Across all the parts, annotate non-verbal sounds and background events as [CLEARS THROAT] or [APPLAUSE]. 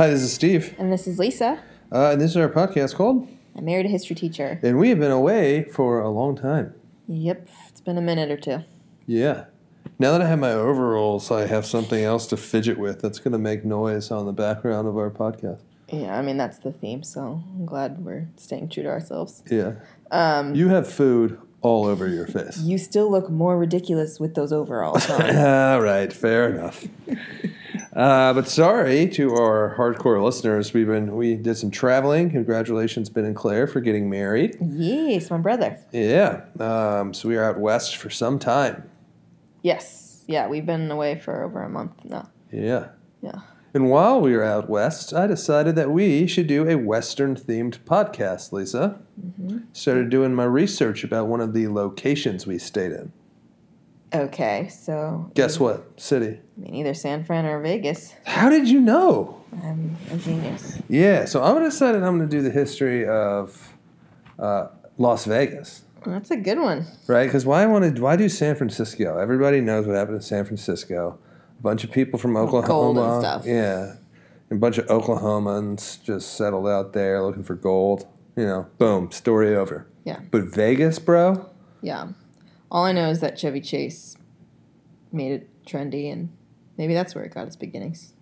Hi, this is Steve, And this is Lisa. uh, and this is our podcast called I married a history teacher. And We Have Been Away for a Long Time. Yep, it's been a minute or two. Yeah. Now that I have my overalls, I have something else to fidget with that's going to make noise on the background of our podcast. Yeah, I mean that's the theme, so I'm glad we're staying true to ourselves. Yeah. Um, You have food all over your face. you still look more ridiculous with those overalls on. [LAUGHS] All right, fair enough. [LAUGHS] Uh, but sorry to our hardcore listeners. We've been we did some traveling. Congratulations, Ben and Claire, for getting married. yes, my brother. Yeah. Um, so we were out west for some time. Yes, yeah, we've been away for over a month now. Yeah. Yeah. And while we were out west, I decided that we should do a Western themed podcast, Lisa. Mm-hmm. Started doing my research about one of the locations we stayed in. Okay, so Guess what? City. I mean either San Fran or Vegas. How did you know? I'm a genius. Yeah, so I'm decided I'm going to do the history of uh, Las Vegas, That's a good one. right? Because why wanted why do San Francisco? Everybody knows what happened in San Francisco. A bunch of people from Oklahoma, Gold and stuff. yeah, and a bunch of Oklahomans just settled out there looking for gold. You know, boom, story over. Yeah. But Vegas, bro, Yeah. All I know is that Chevy Chase made it trendy, and maybe that's where it got its beginnings.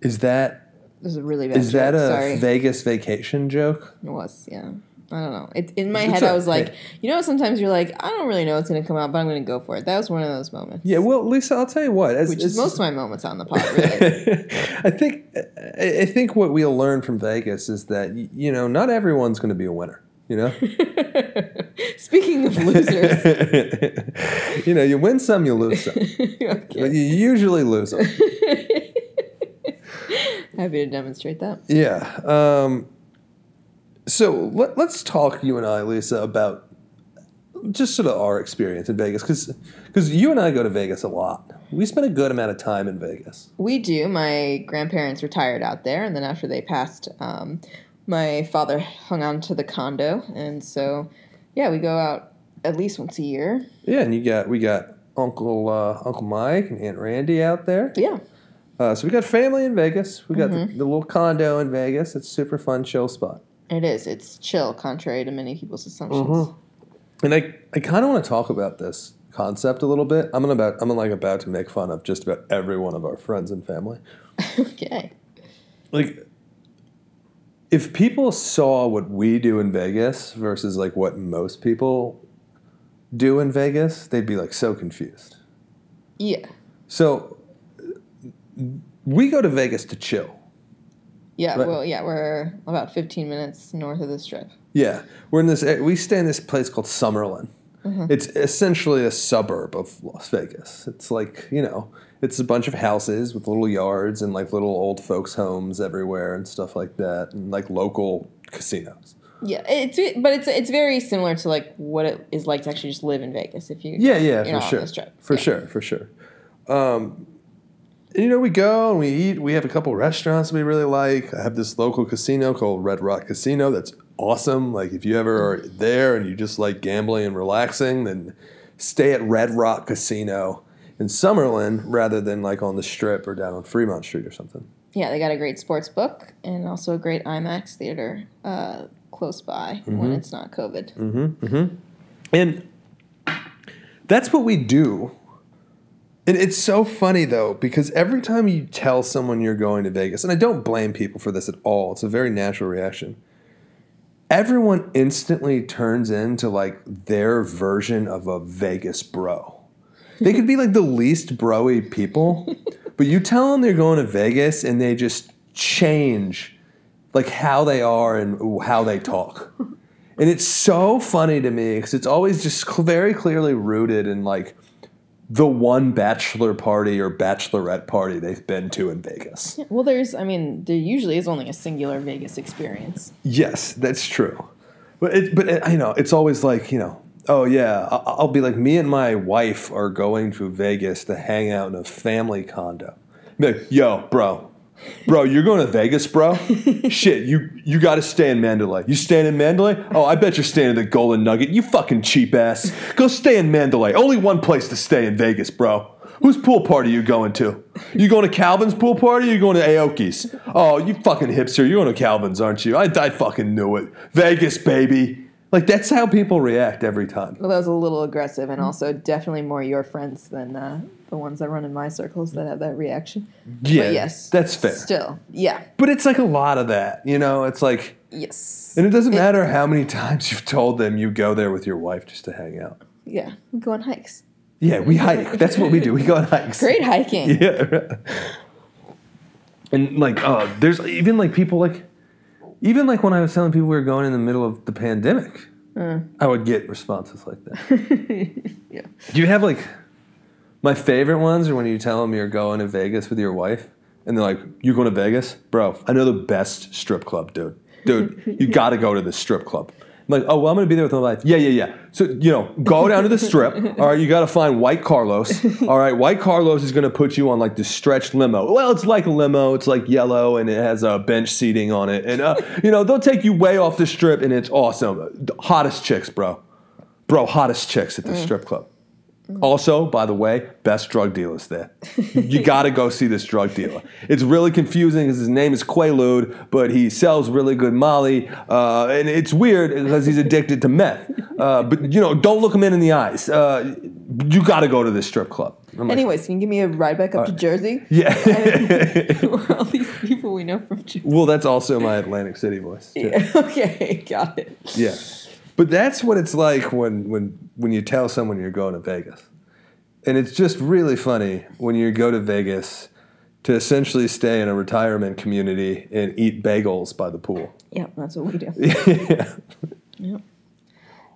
is that This is a really bad is joke. that a Sorry. Vegas vacation joke? It was, yeah. I don't know. It, in my It's head, I a- was like, you know, sometimes you're like, I don't really know what's going to come out, but I'm going to go for it. That was one of those moments. Yeah, well, Lisa, I'll tell you what. As, Which as- is most of my moments on the pod, really. [LAUGHS] I think I I think what we'll learn from Vegas is that you know not everyone's going to be a winner. You know, [LAUGHS] Speaking of losers. [LAUGHS] you know, you win some, you lose some, [LAUGHS] okay. but you usually lose them. Happy to demonstrate that. Yeah. Um, so let, let's talk, you and I, Lisa, about just sort of our experience in Vegas, because you and I go to Vegas a lot. We spend a good amount of time in Vegas. We do. My grandparents retired out there, and then after they passed, um, my father hung on to the condo, and so yeah, we go out at least once a year. Yeah, and you got we got Uncle uh, Uncle Mike and Aunt Randy out there. Yeah, Uh, so we got family in Vegas. We got Mm-hmm. the, the little condo in Vegas. It's a super fun, chill spot. it is. It's chill, contrary to many people's assumptions. Mm-hmm. And I, I kind of want to talk about this concept a little bit. I'm gonna about I'm like about to make fun of just about every one of our friends and family. [LAUGHS] okay. Like, if people saw what we do in Vegas versus like what most people do in Vegas, they'd be like so confused. Yeah. So we go to Vegas to chill. Yeah, Right. well, yeah, we're about 15 minutes north of the strip. Yeah, we're in this. We stay in this place called Summerlin. Mm-hmm. It's essentially a suburb of Las Vegas. It's like you know, it's a bunch of houses with little yards and like little old folks' homes everywhere and stuff like that, and like local casinos. Yeah, it's but it's it's very similar to like what it is like to actually just live in Vegas if you Yeah, yeah, for sure, for Yeah. sure, for sure. Um, and, you know, we go and we eat. We have a couple restaurants we really like. I have this local casino called Red Rock Casino that's awesome. Like, if you ever are there and you just like gambling and relaxing, then stay at Red Rock Casino in Summerlin rather than like on the Strip or down on Fremont Street or something. Yeah, they got a great sports book and also a great IMAX theater uh, close by Mm-hmm. when it's not COVID. And that's what we do. And it's so funny though, because every time you tell someone you're going to Vegas, and I don't blame people for this at all, it's a very natural reaction. Everyone instantly turns into like their version of a Vegas bro. They could be like the least broy people, but you tell them they're going to Vegas and they just change like how they are and how they talk. And it's so funny to me because it's always just very clearly rooted in like the one bachelor party or bachelorette party they've been to in Vegas. Well, there's, I mean, there usually is only a singular Vegas experience. Yes, that's true. But it, but it, you know, it's always like you know, oh yeah, I'll be like me and my wife are going to Vegas to hang out in a family condo. Be like, yo, bro, bro, you're going to Vegas, bro? [LAUGHS] Shit, you you got to stay in Mandalay. You staying in Mandalay? Oh, I bet you're staying at the Golden Nugget. You fucking cheap ass. Go stay in Mandalay. Only one place to stay in Vegas, bro. Whose pool party you going to? You going to Calvin's pool party or you going to Aoki's? Oh, you fucking hipster. You're going to Calvin's, aren't you? I, I fucking knew it. Vegas, baby. Like, that's how people react every time. Well, that was a little aggressive, and also definitely more your friends than uh, the ones that run in my circles that have that reaction. Yeah, But yes, that's fair. Still, yeah, But it's like a lot of that, you know? It's like, yes, and it doesn't matter how many [LAUGHS] times you've told them you go there with your wife just to hang out. yeah. We go on hikes. Yeah, we hike. That's what we do. We go on hikes. Great hiking. [LAUGHS] Yeah. And like, uh, there's even like people like, even like when I was telling people we were going in the middle of the pandemic, uh. I would get responses like that. [LAUGHS] Yeah. Do you have like, my favorite ones are when you tell them you're going to Vegas with your wife, and they're like, You're going to Vegas, bro? I know the best strip club, dude. Dude, you [LAUGHS] got to go to the strip club." I'm like, "Oh, well, I'm gonna be there with my wife." Yeah, yeah, yeah. So you know, go down to the strip. [LAUGHS] All right, you got to find White Carlos. All right, White Carlos is gonna put you on like the stretched limo. Well, it's like a limo. It's like yellow and it has a bench seating on it, and uh, you know they'll take you way off the strip, and it's awesome. Hottest chicks, bro. Bro, hottest chicks at the strip club. Also, by the way, best drug dealers there. you [LAUGHS] got to go see this drug dealer. It's really confusing because his name is Quaalude, but he sells really good Molly, uh, and it's weird because he's addicted to meth. Uh, but you know, don't look him in, in the eyes. Uh, you got to go to this strip club. I'm like, Anyways, can you give me a ride back up to Jersey? [LAUGHS] yeah. [LAUGHS] Where all these people we know from Jersey. well, that's also my Atlantic City voice. too. Yeah. Okay, got it. Yeah. But that's what it's like when when when you tell someone you're going to Vegas. And it's just really funny when you go to Vegas to essentially stay in a retirement community and eat bagels by the pool. Yeah, that's what we do. [LAUGHS] yeah. Yeah.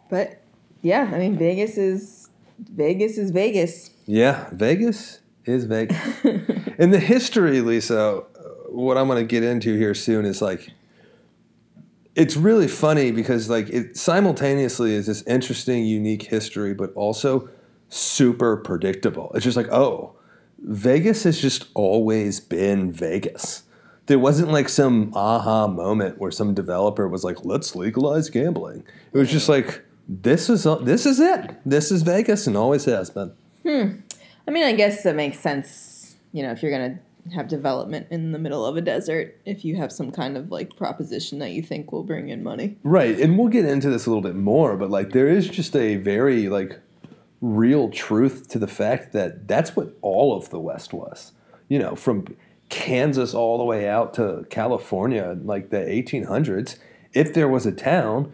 But yeah, I mean Vegas is Vegas is Vegas. Yeah, Vegas is Vegas. [LAUGHS] and the history, Lisa, what I'm going to get into here soon is like it's really funny because like it simultaneously is this interesting unique history but also super predictable. It's just like, oh, Vegas has just always been Vegas. There wasn't like some aha moment where some developer was like, "Let's legalize gambling." It was just like, "This is this is it. This is Vegas and always has been." Hmm. I mean, I guess that makes sense. You know, if you're gonna have development in the middle of a desert, if you have some kind of like proposition that you think will bring in money. Right, and we'll get into this a little bit more, but like there is just a very like real truth to the fact that that's what all of the West was. You know, from Kansas all the way out to California, like the 1800s. If there was a town,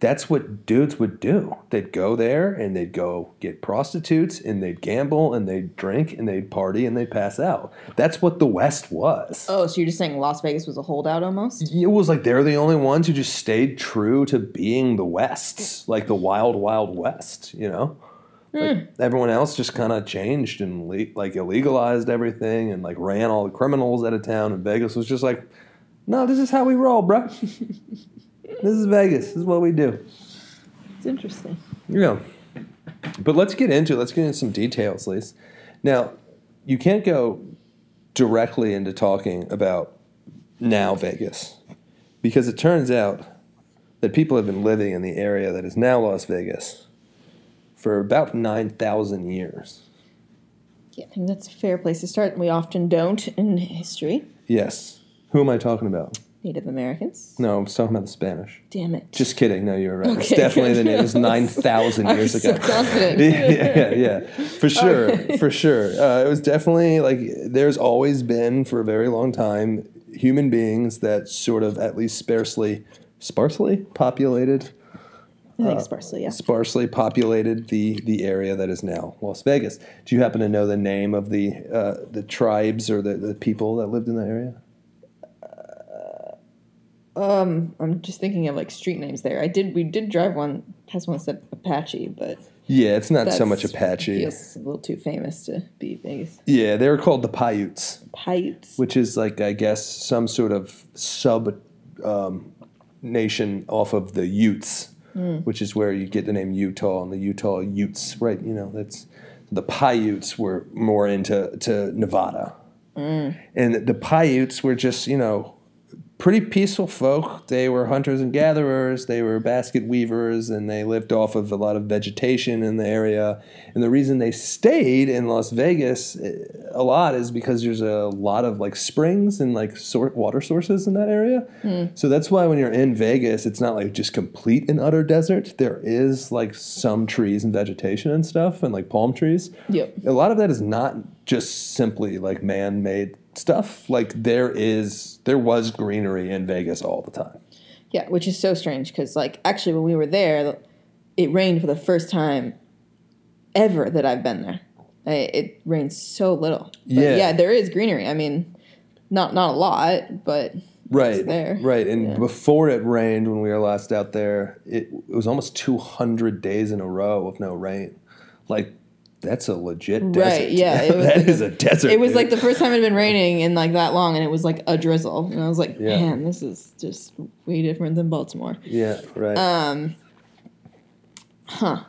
that's what dudes would do. They'd go there and they'd go get prostitutes and they'd gamble and they'd drink and they'd party and they'd pass out. That's what the West was. Oh, so you're just saying Las Vegas was a holdout almost? It was like they're the only ones who just stayed true to being the West, like the wild, wild West, you know? Like hmm. everyone else just kind of changed and le- like illegalized everything and like ran all the criminals out of town. And Vegas was just like, no, this is how we roll, bro. [LAUGHS] this is Vegas. This is what we do. It's interesting. Yeah. But let's get into it. let's get into some details, Lise. Now, you can't go directly into talking about now Vegas because it turns out that people have been living in the area that is now Las Vegas for about 9,000 years. Yeah, I think that's a fair place to start. We often don't in history. Yes. Who am I talking about? Native Americans. No, I was talking about the Spanish. Damn it. Just kidding. No, you're right. It's definitely the good. name. It was [LAUGHS] 9,000 I years ago. so confident. [LAUGHS] yeah, yeah, for sure, for sure. Uh, it was definitely like there's always been for a very long time human beings that sort of at least sparsely, sparsely populated, I think sparsely, yeah. sparsely populated the the area that is now Las Vegas. Do you happen to know the name of the uh, the tribes or the, the people that lived in that area? Um, I'm just thinking of like street names there. I did. We did drive one past one that said Apache, but Yeah, it's not so much Apache. Feels a little too famous to be Vegas. Yeah, they were called the Paiutes. Paiutes. which is like I guess some sort of sub um, nation off of the Utes, which is where you get the name Utah and the Utah Utes, right? You know, that's the Paiutes were more into to Nevada, and the Paiutes were just you know pretty peaceful folk. They were hunters and gatherers, they were basket weavers, and they lived off of a lot of vegetation in the area. And the reason they stayed in Las Vegas eh, a lot is because there's a lot of like springs and like sort water sources in that area. So that's why when you're in Vegas, it's not like just complete and utter desert. There is like some trees and vegetation and stuff, and like palm trees. Yep. A lot of that is not just simply like man-made stuff. Like there is, there was greenery in Vegas all the time. Yeah, which is so strange because, like, actually, when we were there, it rained for the first time ever that I've been there. I, it rains so little. But Yeah. yeah, there is greenery. I mean, not not a lot, but Right. there. Right. And Yeah. before it rained, when we were last out there, it, it was almost 200 days in a row of no rain. Like, that's a legit desert. Right, yeah, it [LAUGHS] was that like is a desert. it was dude. like the first time it had been raining in like that long, and it was like a drizzle, and I was like, Yeah. man, this is just way different than Baltimore. Yeah, right. Um, huh.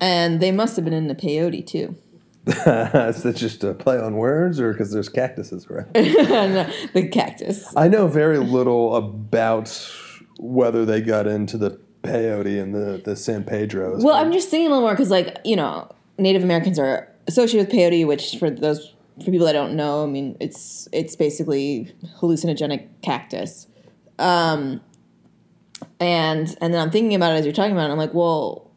And they must have been in the peyote too. [LAUGHS] is that just a play on words or because there's cactuses around? [LAUGHS] No, the cactus. I know very little about whether they got into the peyote and the, the San Pedros. Well, I'm just thinking a little more because, like, you know, Native Americans are associated with peyote, which for those for people that don't know, I mean, it's it's basically hallucinogenic cactus. Um, and and then I'm thinking about it as you're talking about it. I'm like, well,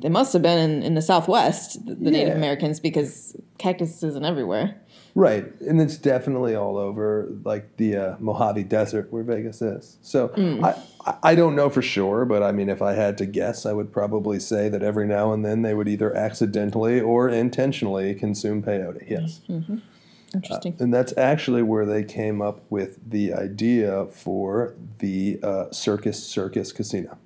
they must have been in, in the Southwest, the, the Native Americans, because cactus isn't everywhere. Right, and it's definitely all over, like the uh, Mojave Desert where Vegas is. So I, I- I don't know for sure, but I mean, if I had to guess, I would probably say that every now and then they would either accidentally or intentionally consume peyote. Yes, Interesting. and that's actually where they came up with the idea for the uh, Circus Circus Casino.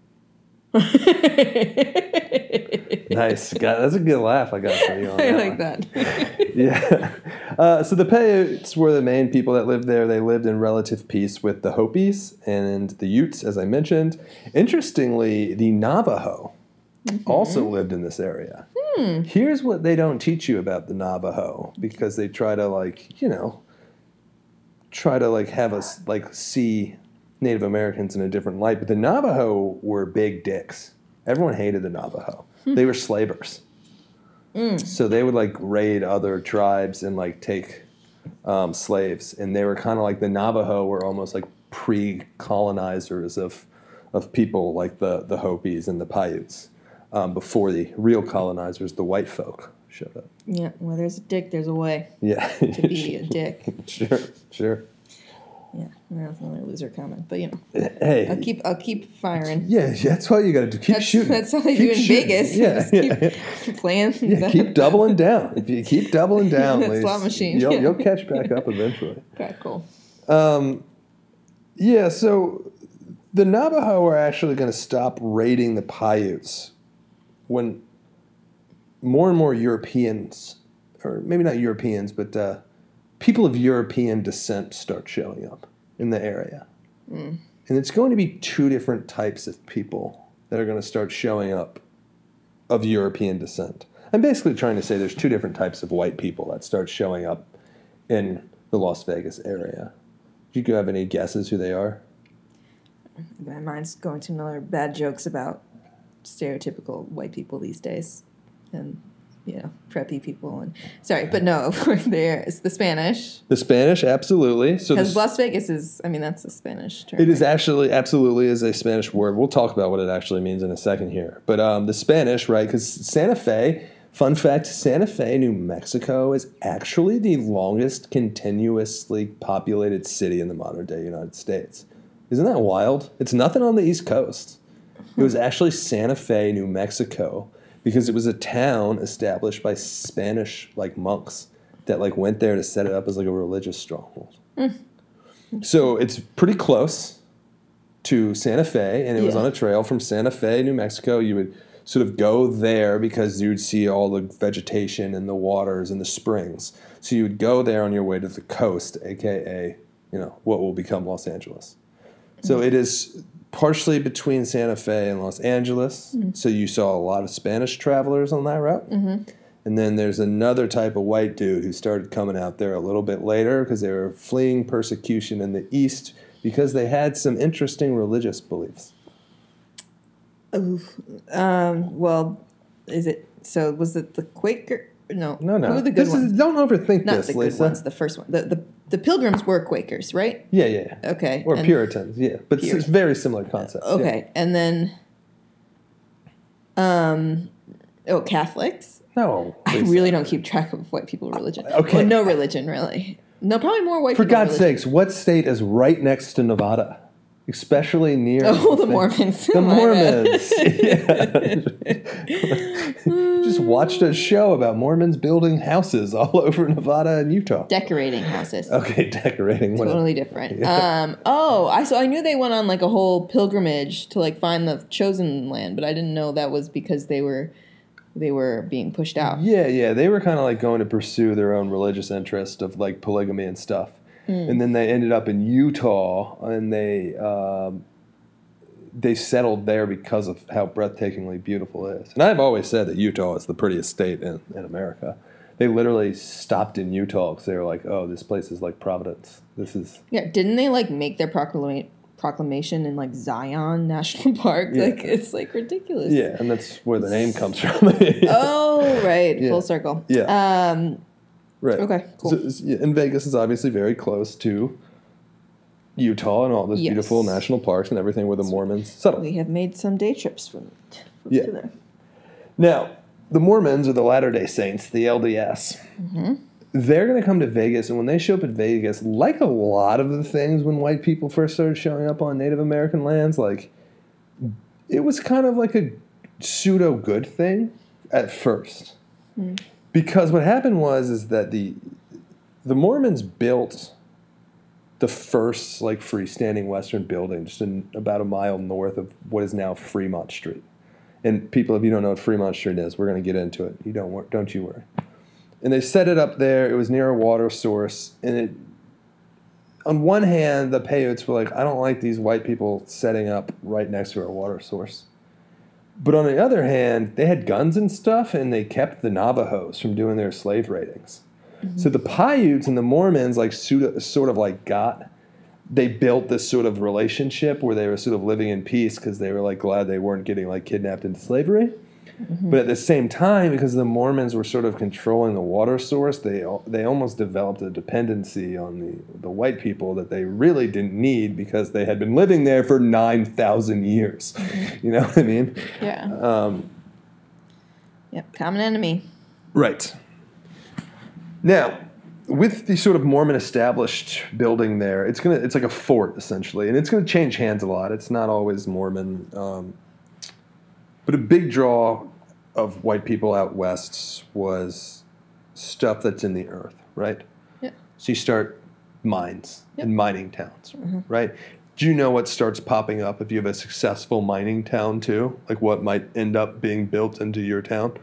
[LAUGHS] Nice, that's a good laugh I got for you. On I that like one. that. [LAUGHS] Yeah. Uh, so the Paiutes were the main people that lived there. They lived in relative peace with the Hopis and the Utes, as I mentioned. Interestingly, the Navajo also lived in this area. Here's what they don't teach you about the Navajo because they try to like, you know, try to like have us like see Native Americans in a different light. But the Navajo were big dicks. Everyone hated the Navajo. They were slavers. So they would like raid other tribes and like take um, slaves, and they were kind of like the Navajo were almost like pre-colonizers of of people like the the Hopis and the Paiutes um, before the real colonizers, the white folk, showed up. yeah, well, there's a dick, there's a way Yeah, to be a [LAUGHS] dick. sure, sure. Yeah, that's another loser comment, but you know, Hey, I'll keep I'll keep firing. yeah, that's what you got to do. Keep That's, shooting. that's how they Keep do in shooting. Vegas. Yeah, Just yeah. keep playing. Yeah, that- keep doubling down. If you keep doubling [LAUGHS] down, That slot machine. you'll, Yeah. you'll [LAUGHS] catch back up eventually. Okay, cool. Um, yeah, so the Navajo are actually going to stop raiding the Paiutes when more and more Europeans, or maybe not Europeans, but uh, people of European descent start showing up in the area. Hmm. And it's going to be two different types of people that are going to start showing up of European descent. I'm basically trying to say there's two different types of white people that start showing up in the Las Vegas area. Do you have any guesses who they are? My mind's going to another bad jokes about stereotypical white people these days, and you know, preppy people. And sorry, but no, [LAUGHS] there it's the Spanish The Spanish, absolutely. So because Las Vegas is. I mean, that's a Spanish term. it is actually absolutely is a Spanish word. We'll talk about what it actually means in a second here. But um, the Spanish, right? Because Santa Fe. Fun fact: Santa Fe, New Mexico, is actually the longest continuously populated city in the modern day United States. Isn't that wild? It's nothing on the East Coast. It was [LAUGHS] actually Santa Fe, New Mexico, because it was a town established by Spanish like monks that like went there to set it up as like a religious stronghold. Hmm. So it's pretty close to Santa Fe, and it was on a trail from Santa Fe, New Mexico. You would sort of go there because you'd see all the vegetation and the waters and the springs. So you would go there on your way to the coast, aka, you know, what will become Los Angeles. So hmm. it is partially between Santa Fe and Los Angeles. So you saw a lot of Spanish travelers on that route. And then there's another type of white dude who started coming out there a little bit later because they were fleeing persecution in the east because they had some interesting religious beliefs. Um, well, is it so? Was it the Quaker? No, No, no. Who are the good this ones? Is, don't overthink Not this, the good ones. The first one. The, the the Pilgrims were Quakers, right? Yeah, yeah. yeah. Okay. Or and- Puritans, yeah. But it's, it's very similar concept. yeah. Okay, and then, um, oh, Catholics. No. I really don't keep track of white people religion. Okay. Well, no religion really. No, probably more white. For God's religion. sakes, what state is right next to Nevada? Especially near [LAUGHS] Oh, the Mormons. The [LAUGHS] Mormons. [LAUGHS] yeah. Just watched a show about Mormons building houses all over Nevada and Utah. Decorating houses. Okay, decorating. Totally different. Yeah. Um, oh, I so I knew they went on like a whole pilgrimage to like find the chosen land, but I didn't know that was because they were they were being pushed out. Yeah, yeah. They were kind of like going to pursue their own religious interest of like polygamy and stuff. And then they ended up in Utah and they um, they settled there because of how breathtakingly beautiful it is. And I've always said that Utah is the prettiest state in, in America. They literally stopped in Utah because they were like, oh, this place is like Providence. This is. Yeah, didn't they like make their proclama- proclamation in like Zion National [LAUGHS] Park? Yeah. Like it's like ridiculous. Yeah, and that's where the name comes from. [LAUGHS] Oh right, Yeah. full circle. Yeah. Um, Right. Okay, cool. So, and Vegas is obviously very close to Utah and all those Yes. beautiful national parks and everything where the Mormons settled. we have made some day trips from, from Yeah. to there. Now, the Mormons or the Latter day Saints, the LDS, Mm-hmm. they're going to come to Vegas. And when they show up at Vegas, like a lot of the things when white people first started showing up on Native American lands, like it was kind of like a pseudo good thing at first. Hmm. Because what happened was is that the the Mormons built the first like freestanding Western building just in about a mile north of what is now Fremont Street. And people, if you don't know what Fremont Street is, we're going to get into it. You don't don't you worry. And they set it up there. It was near a water source, and it. On one hand, the Paiutes were like, "I don't like these white people setting up right next to our water source." But on the other hand, they had guns and stuff, and they kept the Navajos from doing their slave raidings. So mm-hmm. the Paiutes and the Mormons, like, sort sort of like got they built this sort of relationship where they were sort of living in peace because they were like glad they weren't getting like kidnapped into slavery. But at the same time, because the Mormons were sort of controlling the water source, they they almost developed a dependency on the the white people that they really didn't need because they had been living there for nine thousand years. [LAUGHS] You know what I mean? Yeah. Um, yep. Common enemy. Right. Now, with the sort of Mormon established building there, it's gonna it's like a fort essentially, and it's gonna change hands a lot. It's not always Mormon, um, but a big draw of white people out west was stuff that's in the earth, right? Yeah. So you start mines Yep. and mining towns, mm-hmm. right? Do you know what starts popping up if you have a successful mining town too? Like what might end up being built into your town?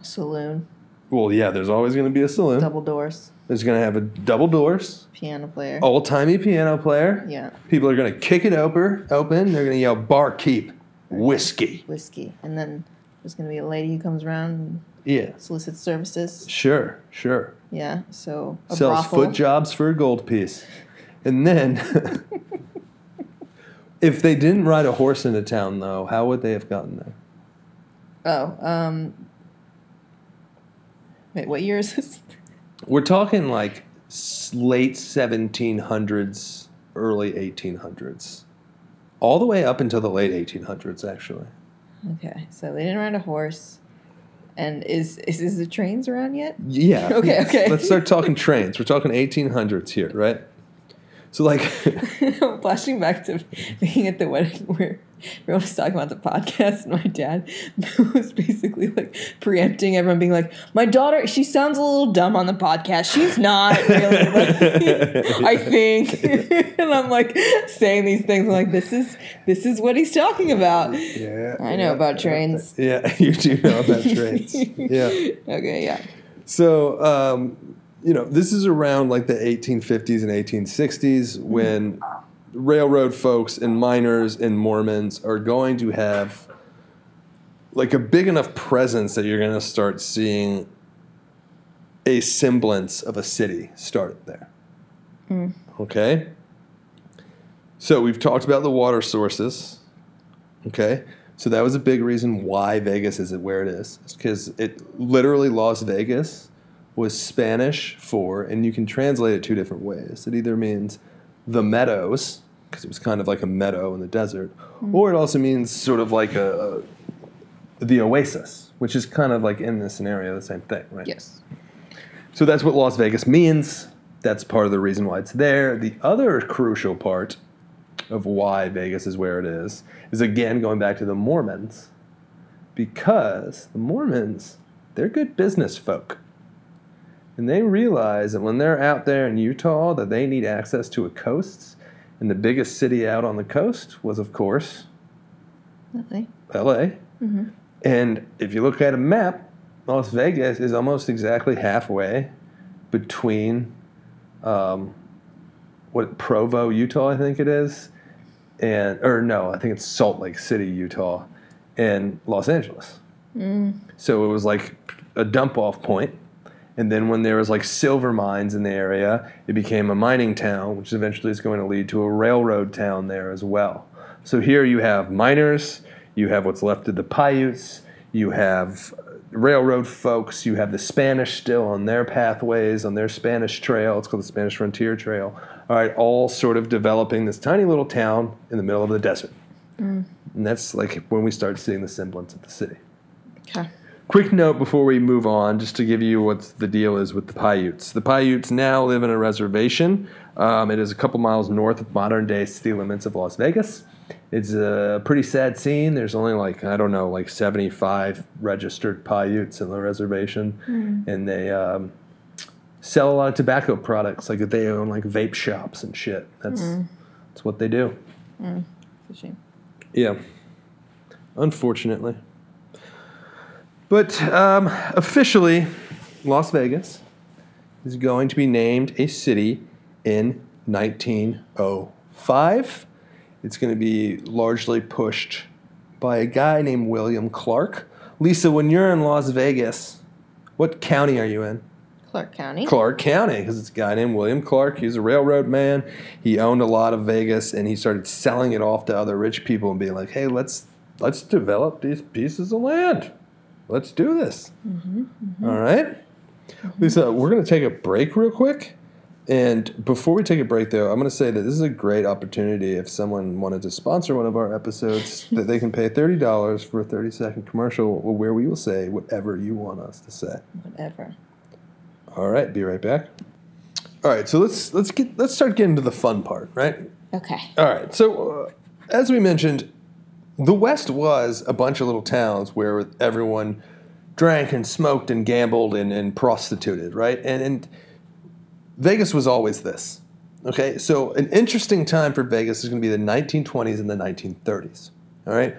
A Saloon. Well, yeah, there's always going to be a saloon. Double doors. There's going to have a double doors, Piano player. old timey piano player. Yeah. People are going to kick it open. Open. They're going to yell barkeep, whiskey. Whiskey. And then there's gonna be a lady who comes around and Yeah, solicits services. sure, sure. Yeah. So a Sells brothel. foot jobs for a gold piece, and then. [LAUGHS] If they didn't ride a horse into town, though, how would they have gotten there? Oh. Um. Wait. What year is this? We're talking like late 1700s, early 1800s, all the way up until the late 1800s, actually. Okay. So they didn't ride a horse. And is is, is the trains around yet? Yeah. [LAUGHS] Okay, okay. Let's start talking trains. We're talking 1800s here, right? So, like, [LAUGHS] [LAUGHS] Flashing back to being at the wedding where everyone was talking about the podcast, and my dad [LAUGHS] was basically like preempting everyone, being like, "My daughter, she sounds a little dumb on the podcast. She's not really. Like, I think." and I'm like saying these things. I'm like, "This is this is what he's talking about." yeah, I know about trains. Yeah, you do know about trains. Yeah. Okay, yeah. So, um, you know, this is around like the 1850s and 1860s when railroad folks and miners and Mormons are going to have like a big enough presence that you're going to start seeing a semblance of a city started there. Mm. Okay? So we've talked about the water sources. Okay. So that was a big reason why Vegas is where it is. Because it literally Las Vegas was Spanish for, and you can translate it two different ways. It either means the meadows, because it was kind of like a meadow in the desert, mm-hmm. or it also means sort of like a, a the oasis, which is kind of like in this scenario the same thing, right? Yes. So that's what Las Vegas means. That's part of the reason why it's there. The other crucial part of why Vegas is where it is is again going back to the Mormons. Because the Mormons, they're good business folk. And they realize that when they're out there in Utah that they need access to a coast. And the biggest city out on the coast was of course Lovely. LA. Mm-hmm. And if you look at a map, Las Vegas is almost exactly halfway between um, what Provo, Utah, I think it is, and or no, I think it's Salt Lake City, Utah, and Los Angeles. Mm. So it was like a dump off point. And then when there was like silver mines in the area, it became a mining town, which eventually is going to lead to a railroad town there as well. So here you have miners, you have what's left of the Paiutes, you have uh, railroad folks, you have the Spanish still on their pathways, on their Spanish trail. It's called the Spanish Frontier Trail. All right, all sort of developing this tiny little town in the middle of the desert. Mm. And that's like when we start seeing the semblance of the city. Okay. Quick note before we move on, just to give you what the deal is with the Paiutes. The Paiutes now live in a reservation. Um, it is a couple miles north of modern day city limits of Las Vegas. It's a pretty sad scene. There's only like, I don't know, like 75 registered Paiutes in the reservation. And they um, sell a lot of tobacco products. Like they own like vape shops and shit. That's, that's what they do. It's a shame. Yeah. Unfortunately. But um, officially, Las Vegas is going to be named a city in 1905. It's going to be largely pushed by a guy named William Clark. Lisa, when you're in Las Vegas, what county are you in? Clark County. Clark County, because it's a guy named William Clark. He was a railroad man. He owned a lot of Vegas, and he started selling it off to other rich people and being like, "Hey, let's let's develop these pieces of land. Let's do this." Mm-hmm, mm-hmm. All right, mm-hmm. Lisa, we're gonna take a break real quick. And before we take a break, though, I'm going to say that this is a great opportunity if someone wanted to sponsor one of our episodes, [LAUGHS] that they can pay $30 for a 30 second commercial where we will say whatever you want us to say. Whatever. All right, be right back. All right, so let's let's get let's start getting to the fun part, right? Okay. All right, so uh, as we mentioned, the West was a bunch of little towns where everyone drank and smoked and gambled and, and prostituted, right? And and Vegas was always this. Okay, so an interesting time for Vegas is going to be the 1920s and the 1930s. All right,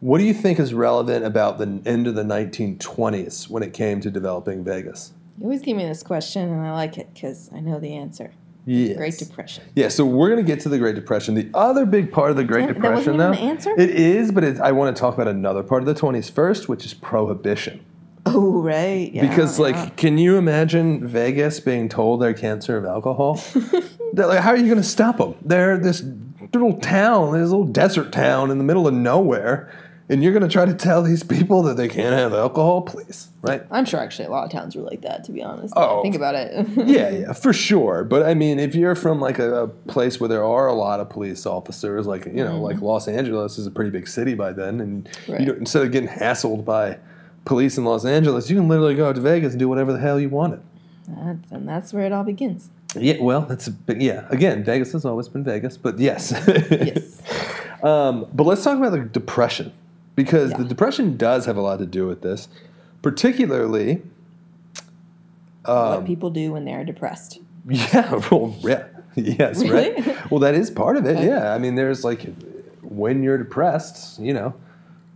what do you think is relevant about the end of the 1920s when it came to developing Vegas? You always give me this question, and I like it because I know the answer. Yes. Great Depression. Yeah, so we're going to get to the Great Depression. The other big part of the Great That- that Depression, wasn't though, answer? it is, but it, I want to talk about another part of the 20s first, which is prohibition. Oh, right. Yeah, because, yeah. like, can you imagine Vegas being told they can't serve alcohol? [LAUGHS] They're like, how are you going to stop them? They're this little town, this little desert town in the middle of nowhere, and you're going to try to tell these people that they can't have alcohol? Please, right? I'm sure actually a lot of towns were like that, to be honest. now that I Oh. Think about it. [LAUGHS] yeah, yeah, for sure. But I mean, if you're from like a, a place where there are a lot of police officers, like you know, like Los Angeles is a pretty big city by then, and you Right. know, instead of getting hassled by police in Los Angeles, you can literally go out to Vegas and do whatever the hell you wanted. That's, and that's where it all begins. Yeah, well, that's a big, yeah. Again, Vegas has always been Vegas, but yes. [LAUGHS] Yes. um, but let's talk about the depression because Yeah. the depression does have a lot to do with this, particularly. Um, what people do when they're depressed. [LAUGHS] Yeah, well, yeah, yes, Really? right. [LAUGHS] Well, that is part of it. Okay. Yeah, I mean, there's like when you're depressed, you know,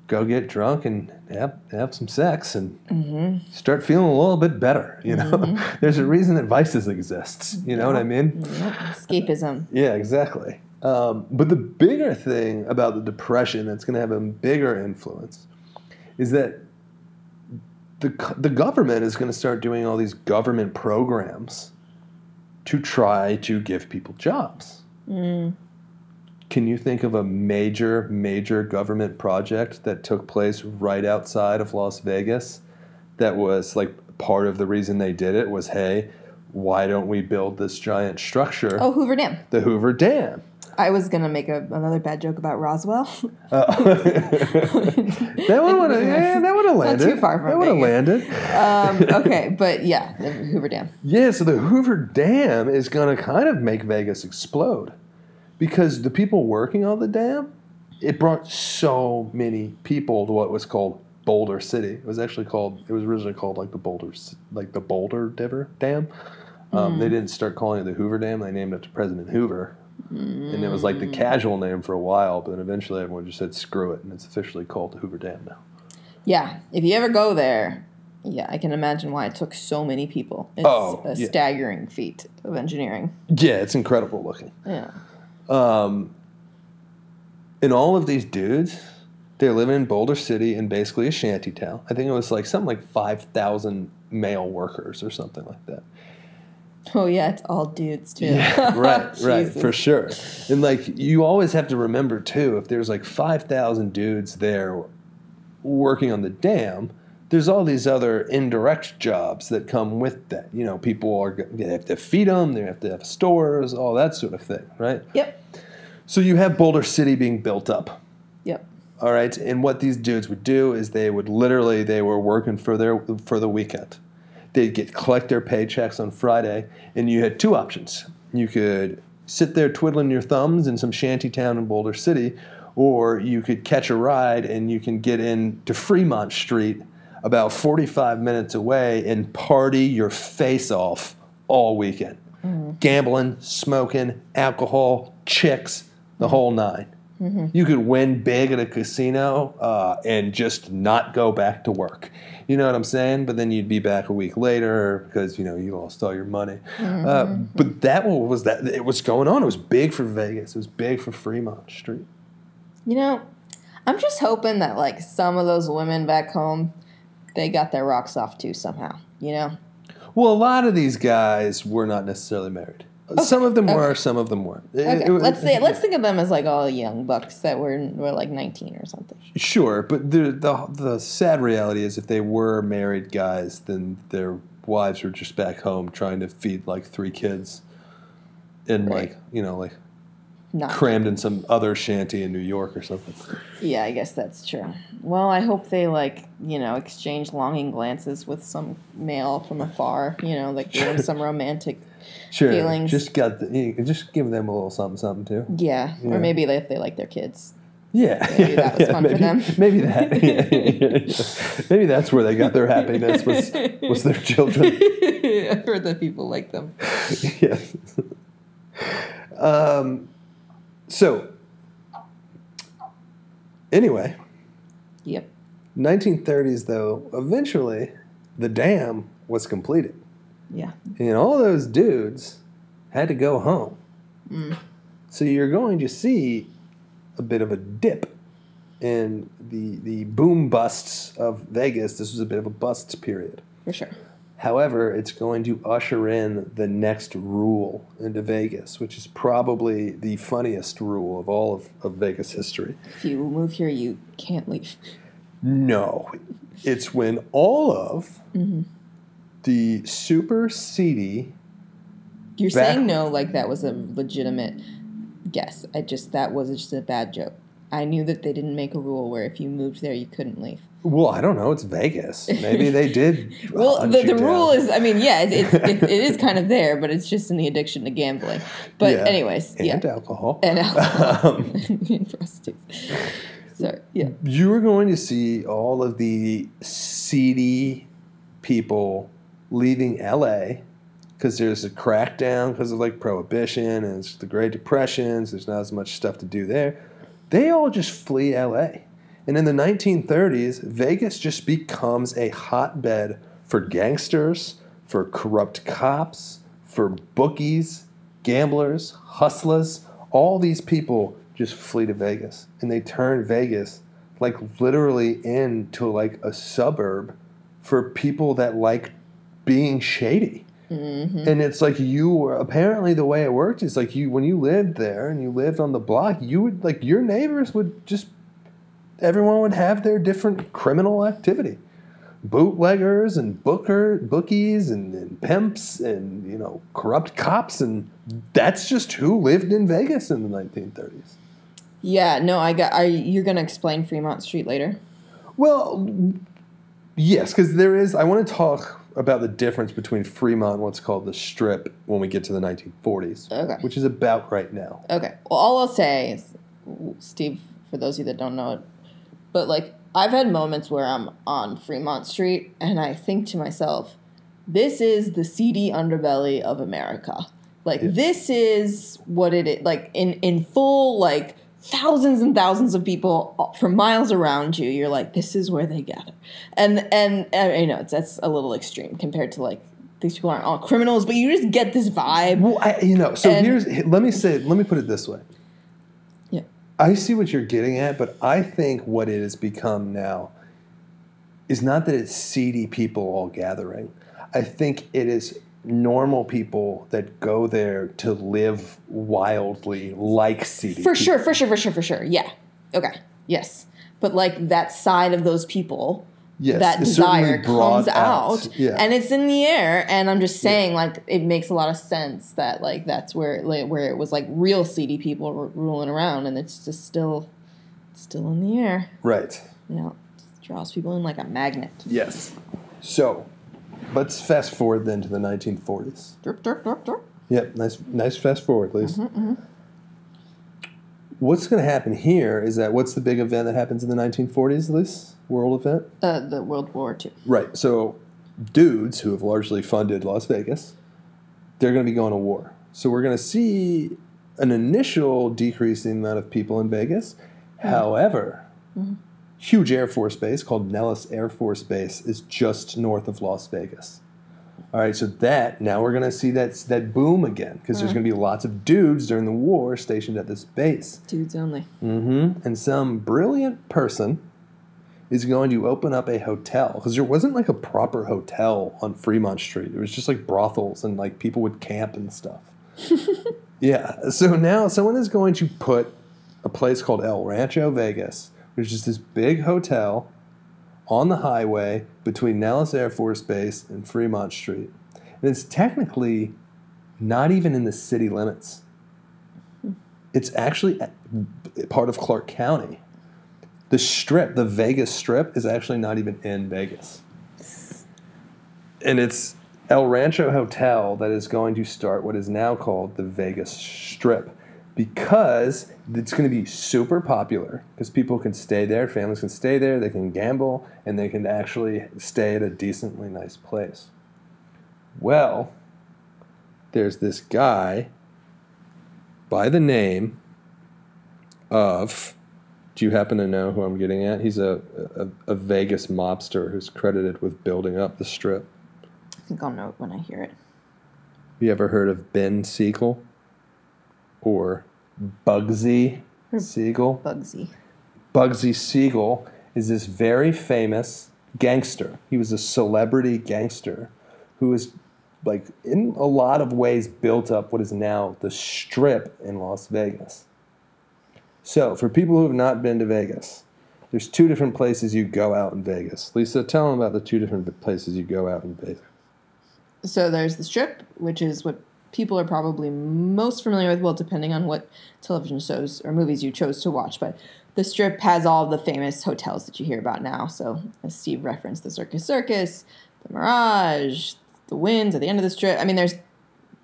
go get drunk and have have some sex and Mm-hmm. start feeling a little bit better. You know, [LAUGHS] there's a reason that vices exists. You know what I mean? Yep. Escapism. Yeah, exactly. Um, but the bigger thing about the depression that's going to have a bigger influence is that the, the government is going to start doing all these government programs to try to give people jobs. can you think of a major, major government project that took place right outside of Las Vegas that was like part of the reason they did it was hey, why don't we build this giant structure, Oh, Hoover Dam. the Hoover Dam? I was gonna make a, another bad joke about Roswell. Uh, [LAUGHS] [LAUGHS] that one would have, yeah, that would have landed. too far from that would have landed. um, okay, but yeah, the Hoover Dam. Yeah, so the Hoover Dam is going to kind of make Vegas explode because the people working on the dam, it brought so many people to what was called Boulder City. It was actually called. It was originally called like the Boulder, like the Boulder Diver Dam. Um, They didn't start calling it the Hoover Dam. They named it after President Hoover, and it was like the casual name for a while. But then eventually, everyone just said screw it, and it's officially called the Hoover Dam now. Yeah, if you ever go there, yeah, I can imagine why it took so many people. It's Oh, a yeah. staggering feat of engineering. Yeah, it's incredible looking. Yeah. Um, and all of these dudes, they're living in Boulder City in basically a shanty town. I think it was like something like 5,000 male workers or something like that. [LAUGHS] Oh yeah, it's all dudes too. Yeah, [LAUGHS] right, right, for sure. And like, you always have to remember too, if there's like 5,000 dudes there working on the dam, there's all these other indirect jobs that come with that. You know, people are, they have to feed them, they have to have stores, all that sort of thing, right? Yep. So you have Boulder City being built up. Yep. All right, and what these dudes would do is they would literally they were working for their for the weekend. They'd get collect their paychecks on Friday, and you had two options. You could sit there twiddling your thumbs in some shanty town in Boulder City, or you could catch a ride and you can get into Fremont Street, about 45 minutes away, and party your face off all weekend. Mm-hmm. Gambling, smoking, alcohol, chicks, the mm-hmm. whole 9 mm-hmm. you could win big at a casino uh, and just not go back to work. You know what I'm saying? But then you'd be back a week later because you know you lost all your money. Uh, but that was that it was going on. It was big for Vegas. It was big for Fremont Street. You know, I'm just hoping that like some of those women back home, they got their rocks off too somehow. You know. Well, a lot of these guys were not necessarily married. Some of them were, some of them weren't. Okay. it let's say let's [LAUGHS] think of them as like all young bucks that were were like 19 or something. Sure, but the, the the sad reality is, if they were married guys, then their wives were just back home trying to feed like three kids, and Right. like you know like Not. crammed in some other shanty in New York or something. Yeah, I guess that's true. Well, I hope they like you know exchange longing glances with some male from afar. You know, like doing some romantic. Sure, Feelings. just got the, just give them a little something something too. Yeah, Yeah. or maybe they, they like their kids. Yeah, Maybe that was [LAUGHS] fun for maybe, them. [LAUGHS] Maybe that. yeah, yeah, yeah. Maybe that's where they got their happiness was was their children. [LAUGHS] or the people like them. yes. Um, so, anyway, Yep. 1930s though, eventually the dam was completed. Yeah. And all those dudes had to go home. Mm. So you're going to see a bit of a dip in the the boom busts of Vegas. This was a bit of a bust period. For sure. However, it's going to usher in the next rule into Vegas, which is probably the funniest rule of all of, of Vegas history. If you move here, you can't leave. No, it's when all of Mm-hmm. The super seedy. You're Back- saying no like that was a legitimate guess. I just that was just a bad joke. I knew that they didn't make a rule where if you moved there you couldn't leave. Well, I don't know. It's Vegas. Maybe they did. [LAUGHS] Well, the, the rule is, I mean, yeah, it, it's it, is kind of there, but it's just in the addiction to gambling. But Yeah. anyways, and yeah, alcohol. and [LAUGHS] alcohol Um, [LAUGHS] and prostitutes. So yeah, you are going to see all of the seedy people leaving LA because there's a crackdown because of like prohibition and the Great Depressions. There's not as much stuff to do there. They all just flee LA. And in the 1930s, Vegas just becomes a hotbed for gangsters, for corrupt cops, for bookies, gamblers, hustlers. All these people just flee to Vegas and they turn Vegas like literally into like a suburb for people that like being shady. Mm-hmm. And it's like you were apparently the way it worked is like you when you lived there and you lived on the block, you would like your neighbors would just everyone would have their different criminal activity. Bootleggers and booker bookies and, and pimps and you know corrupt cops and that's just who lived in Vegas in the 1930s. Yeah, no, I got. Are you're gonna explain Fremont Street later? Well, yes, because there is. I want to talk about the difference between Fremont and what's called the Strip when we get to the 1940s, Okay. which is about right now. Okay. Well, all I'll say is, Steve, for those of you that don't know it, but like I've had moments where I'm on Fremont Street and I think to myself, this is the seedy underbelly of America. Like Yeah. this is what it is. Like in in full like thousands and thousands of people for miles around you. You're like, this is where they gather, and and, and you know it's, that's a little extreme compared to like these people aren't all criminals, but you just get this vibe. Well, I, you know, so And- here's let me say, let me put it this way. Yeah. I see what you're getting at, but I think what it has become now is not that it's seedy people all gathering. I think it is normal people that go there to live wildly like seedy For people. sure, for sure, for sure, for sure. Yeah. Okay. Yes. But like that side of those people, Yes, that desire comes out, Yeah. and it's in the air. And I'm just saying, like, it makes a lot of sense that like that's where like, where it was like real seedy people r- ruling around, and it's just still still in the air. right. You know, draws people in like a magnet. Yes. So, let's fast forward then to the 1940s. Derp, derp, derp, derp. Yep, nice, nice fast forward, please. Mm-hmm, What's going to happen here is that what's the big event that happens in the 1940s, this world event? Uh, the World War II. Right. So, dudes who have largely funded Las Vegas, they're going to be going to war. So, we're going to see an initial decrease in the amount of people in Vegas. However, huge Air Force base called Nellis Air Force Base is just north of Las Vegas. All right, so that now we're gonna see that that boom again because there's gonna be lots of dudes during the war stationed at this base. Dudes only. Mm-hmm. And some brilliant person is going to open up a hotel because there wasn't like a proper hotel on Fremont Street. It was just like brothels and like people would camp and stuff. [LAUGHS] yeah. So now someone is going to put a place called El Rancho Vegas, which just this big hotel on the highway between Nellis Air Force Base and Fremont Street. And it's technically not even in the city limits. It's actually part of Clark County. The strip, the Vegas strip, is actually not even in Vegas. And it's El Rancho Hotel that is going to start what is now called the Vegas Strip because it's going to be super popular because people can stay there, families can stay there, they can gamble, and they can actually stay at a decently nice place. Well, there's this guy by the name of. Do you happen to know who I'm getting at? He's a, a, a Vegas mobster who's credited with building up the strip. I think I'll know it when I hear it. Have you ever heard of Ben Siegel? Or Bugsy Siegel? Bugsy. Bugsy Siegel is this very famous gangster. He was a celebrity gangster who was like in a lot of ways built up what is now the strip in Las Vegas. So, for people who have not been to Vegas, there's two different places you go out in Vegas. Lisa, tell them about the two different places you go out in Vegas. So there's the strip, which is what people are probably most familiar with. Well, depending on what television shows or movies you chose to watch, but the strip has all the famous hotels that you hear about now. So as Steve referenced, the Circus Circus, the Mirage, the Wynns at the end of the strip. I mean, there's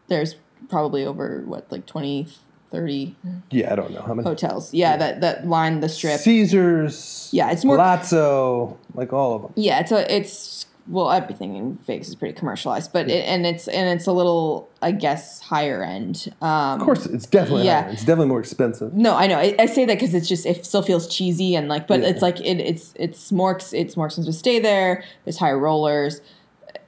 there's probably over what like 20, 30 Yeah, I don't know how many. hotels. Yeah, that that line the strip. Caesars. Yeah, it's more- Palazzo, like all of them. Yeah, it's a it's well everything in Vegas is pretty commercialized, but it, and it's and it's a little I guess higher end. Um, Of course, it's definitely Yeah. higher. it's definitely more expensive. No, I know. I, I say that because it's just it still feels cheesy and like, but Yeah. it's like it, it's it's more it's more expensive to stay there. There's higher rollers,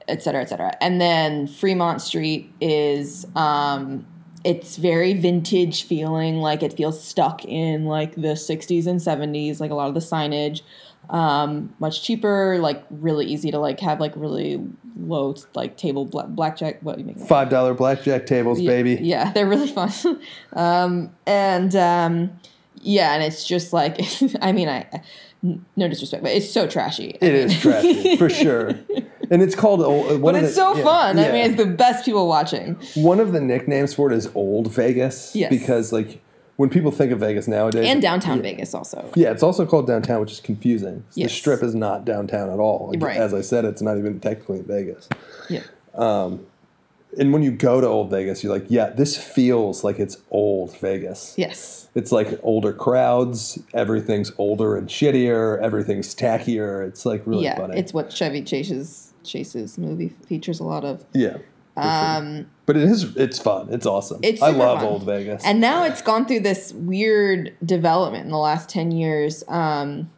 et cetera, et cetera. And then Fremont Street is um, it's very vintage feeling, like it feels stuck in like the 60s and 70s, like a lot of the signage. Um, much cheaper, like really easy to like have like really low like table bla- blackjack. What do you make? Five dollar blackjack tables, Yeah, baby. Yeah, [LAUGHS] they're really fun. [LAUGHS] um, and um, yeah, and it's just like [LAUGHS] I mean, I no disrespect, but it's so trashy. It is trashy for sure, and it's called. Old, But it's the- so yeah, fun. I mean, it's the best people watching. one of the nicknames for it is Old Vegas. Yes. because like when people think of Vegas nowadays, And downtown Vegas also. Yeah, it's also called downtown, which is confusing. The strip is not downtown at all. Like, Right. As I said, it's not even technically in Vegas. Yeah. Um, and when you go to Old Vegas, you're like, yeah, this feels like it's old Vegas. Yes. It's like older crowds. Everything's older and shittier. Everything's tackier. It's like really yeah, funny. it's what Chevy Chase's Chase's movie features a lot of. yeah. For sure. But it is. It's fun. It's awesome. Um, It's I love fun. Old Vegas. And now it's gone through this weird development in the last ten years. Um,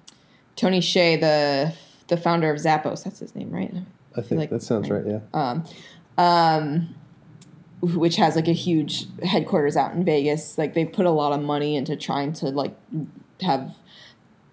Tony Hsieh, the the founder of Zappos, that's his name, right? I think like- that sounds right. Yeah. um, which has like a huge headquarters out in Vegas. Like they put a lot of money into trying to like have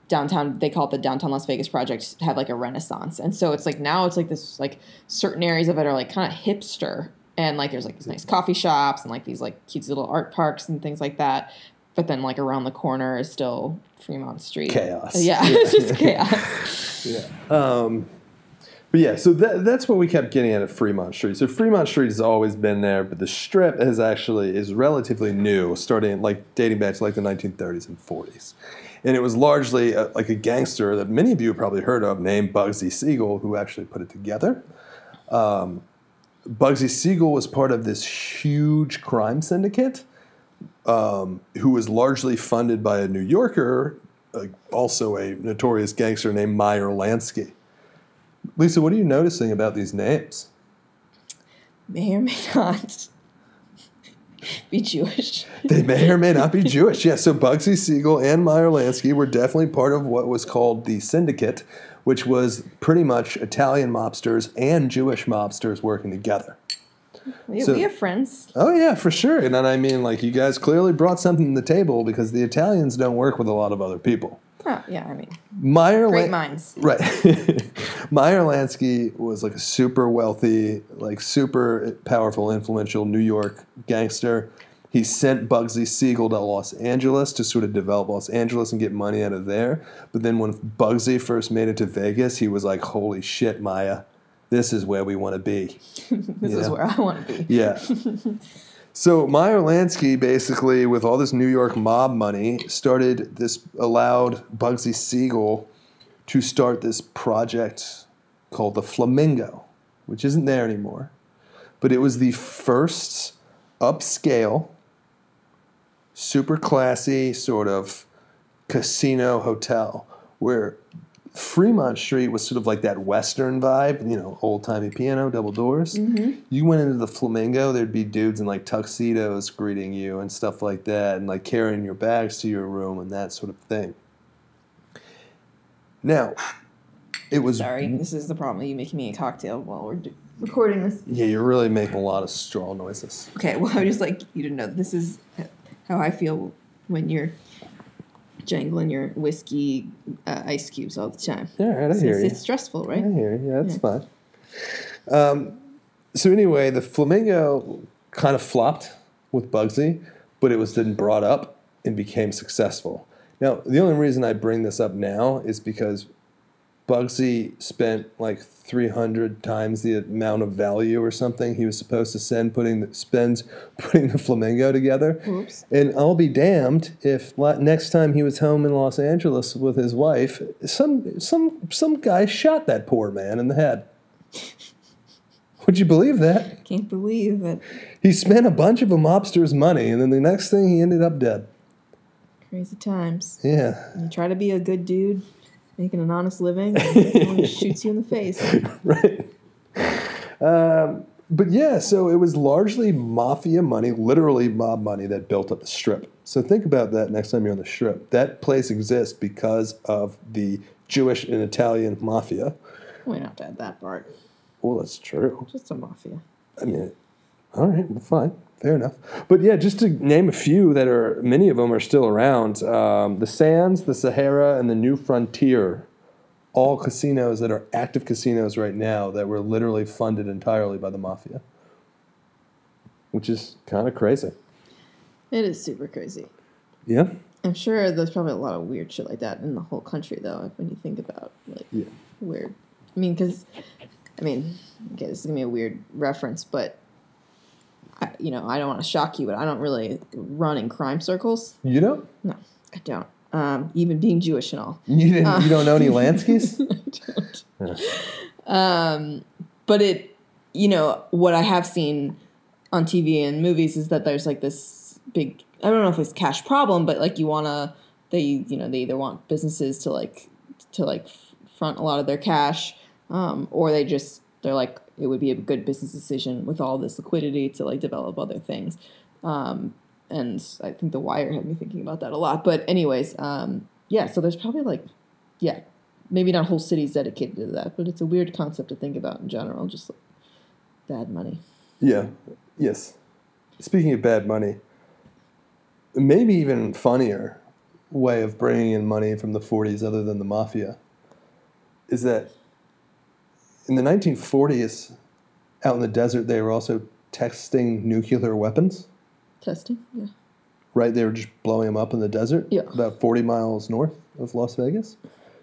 downtown. They call it the downtown Las Vegas project. Have like a renaissance, and so it's like now it's like this like certain areas of it are like kind of hipster, and like there's like these nice coffee shops and like these like cute little art parks and things like that. But then like around the corner is still Fremont Street. Chaos. Yeah, Yeah. it's [LAUGHS] just chaos. [LAUGHS] Yeah. Um, but yeah, so that, that's what we kept getting at at Fremont Street. So Fremont Street has always been there, but the strip is actually is relatively new, starting like dating back to like the 1930s and 40s. And it was largely a, like a gangster that many of you probably heard of named Bugsy Siegel who actually put it together. Um, Bugsy Siegel was part of this huge crime syndicate um, who was largely funded by a New Yorker, uh, also a notorious gangster named Meyer Lansky. Lisa, what are you noticing about these names? May or may not [LAUGHS] be Jewish. They may or may not be Jewish. Yeah, so Bugsy Siegel and Meyer Lansky were definitely part of what was called the Syndicate, which was pretty much Italian mobsters and Jewish mobsters working together. We, So- we have friends. Oh yeah, for sure. And then I mean, like you guys clearly brought something to the table because the Italians don't work with a lot of other people. Oh, yeah, I mean, Meyer great Lan- minds. Right. [LAUGHS] Meyer Lansky was like a super wealthy, like super powerful, influential New York gangster. He sent Bugsy Siegel to Los Angeles to sort of develop Los Angeles and get money out of there. But then when Bugsy first made it to Vegas, he was like, holy shit, Meyer, this is where we want to be. [LAUGHS] This is Yeah. where I want to be. Yeah. [LAUGHS] so Meyer Lansky basically, with all this New York mob money, started this allowed Bugsy Siegel to start this project called the Flamingo, which isn't there anymore. But it was the first upscale, super classy sort of casino hotel where Fremont Street was sort of like that Western vibe, you know, old timey piano, double doors. Mm-hmm. You went into the Flamingo, there'd be dudes in like tuxedos greeting you and stuff like that, and like carrying your bags to your room and that sort of thing. Now, it was. Sorry, this is the problem. You making me a cocktail while we're do- recording this. Yeah, you're really making a lot of straw noises. Okay, well, I would just like you to know this is how I feel when you're jangling your whiskey uh, ice cubes all the time. Yeah, right, I hear it's, you. it's stressful, right? I hear you. Yeah, that's fine. Um, so anyway, the flamingo kind of flopped with Bugsy, but it was then brought up and became successful. Now, the only reason I bring this up now is because Bugsy spent like 300 times the amount of value or something he was supposed to send putting the, spend [LAUGHS] putting the flamingo together. Oops. And I'll be damned if la- next time he was home in Los Angeles with his wife, some some some guy shot that poor man in the head. Would you believe that? Can't believe it. He spent a bunch of a mobster's money, and then the next thing he ended up dead. Crazy times. Yeah, You try to be a good dude, making an honest living, [LAUGHS] and shoots you in the face. [LAUGHS] right. Um, but yeah, so it was largely mafia money, literally mob money, that built up the strip. So think about that next time you're on the strip. That place exists because of the Jewish and Italian mafia. We don't have to add that part. Well, that's true. Just a mafia. I mean, all right, well, fine. Fair enough. But yeah, just to name a few that are, many of them are still around. Um, the Sands, the Sahara, and the New Frontier, all casinos that are active casinos right now that were literally funded entirely by the mafia, which is kind of crazy. It is super crazy. Yeah. I'm sure there's probably a lot of weird shit like that in the whole country, though. When you think about like Yeah. weird, I mean, because I mean, okay, this is gonna be a weird reference, but I, you know, I don't want to shock you, but I don't really run in crime circles. You don't? No, I don't. Um, even being Jewish and all. You didn't? you don't know any [LAUGHS] Lanskys? I don't. Um, but it, you know, what I have seen on TV and movies is that there's like this big. I don't know if it's cash problem, but like you wanna, they you know they either want businesses to like to like front a lot of their cash, um, or they just they're like it would be a good business decision with all this liquidity to like develop other things. Um, and I think The Wire had me thinking about that a lot. But anyways, um, yeah. So there's probably like, yeah, maybe not whole cities dedicated to that, but it's a weird concept to think about in general. Just like bad money. Yeah. Yes. Speaking of bad money, maybe even funnier way of bringing in money from the 40s other than the mafia is that in the 1940s out in the desert they were also testing nuclear weapons Testing. Yeah. right they were just blowing them up in the desert Yeah. about 40 miles north of las vegas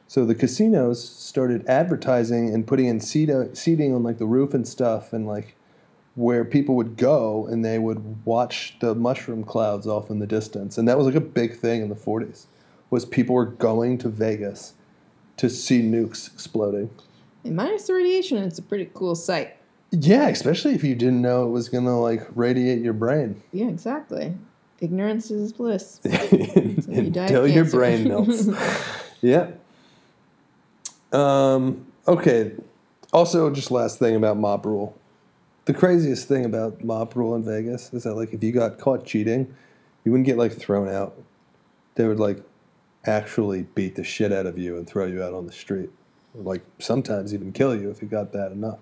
so the casinos started advertising and putting in seat- uh, seating on like the roof and stuff and like where people would go and they would watch the mushroom clouds off in the distance and that was like a big thing in the 40s was people were going to vegas to see nukes exploding And minus the radiation, it's a pretty cool sight. yeah especially if you didn't know it was gonna like radiate your brain. Yeah, exactly. Ignorance is bliss. [LAUGHS] you until your brain melts. [LAUGHS] Yeah. Um, okay. Also just last thing about mob rule. The craziest thing about mob rule in vegas is that like if you got caught cheating you wouldn't get like thrown out. They would like actually beat the shit out of you and throw you out on the street like sometimes even kill you if it got bad enough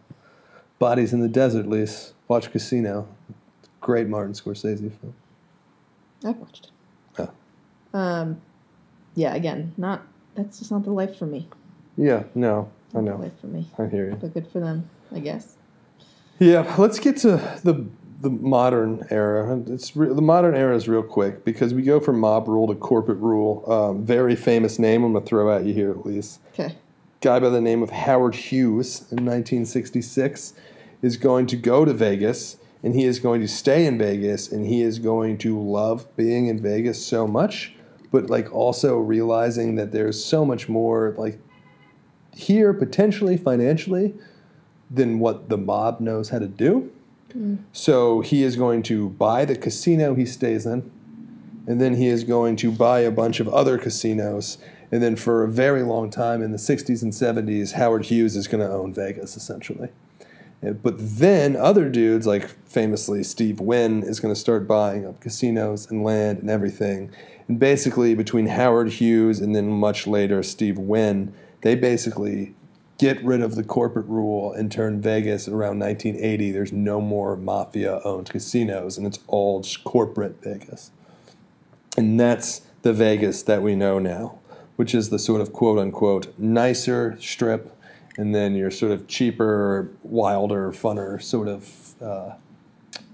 bodies in the desert least watch casino great martin scorsese film I've watched it. Oh. Um, yeah, again, not that's just not the life for me. yeah no i Not the know life for me. i hear you But good for them, I guess. Yeah, let's get to the the modern era. It's re- the modern era is real quick because we go from mob rule to corporate rule. Um, very famous name I'm gonna throw at you here at least. Okay. Guy by the name of Howard Hughes in 1966 is going to go to Vegas and he is going to stay in Vegas and he is going to love being in Vegas so much, but like also realizing that there's so much more like here potentially financially than what the mob knows how to do. Hmm. So he is going to buy the casino he stays in, and then he is going to buy a bunch of other casinos. And then for a very long time in the 60s and 70s, Howard Hughes is going to own Vegas essentially. But then other dudes, like famously Steve Wynn, is going to start buying up casinos and land and everything. And basically, between Howard Hughes and then much later Steve Wynn, they basically get rid of the corporate rule and turn Vegas around 1980. There's no more mafia owned casinos, and it's all corporate Vegas. And that's the Vegas that we know now, which is the sort of quote unquote nicer strip, and then your sort of cheaper, wilder, funner sort of uh,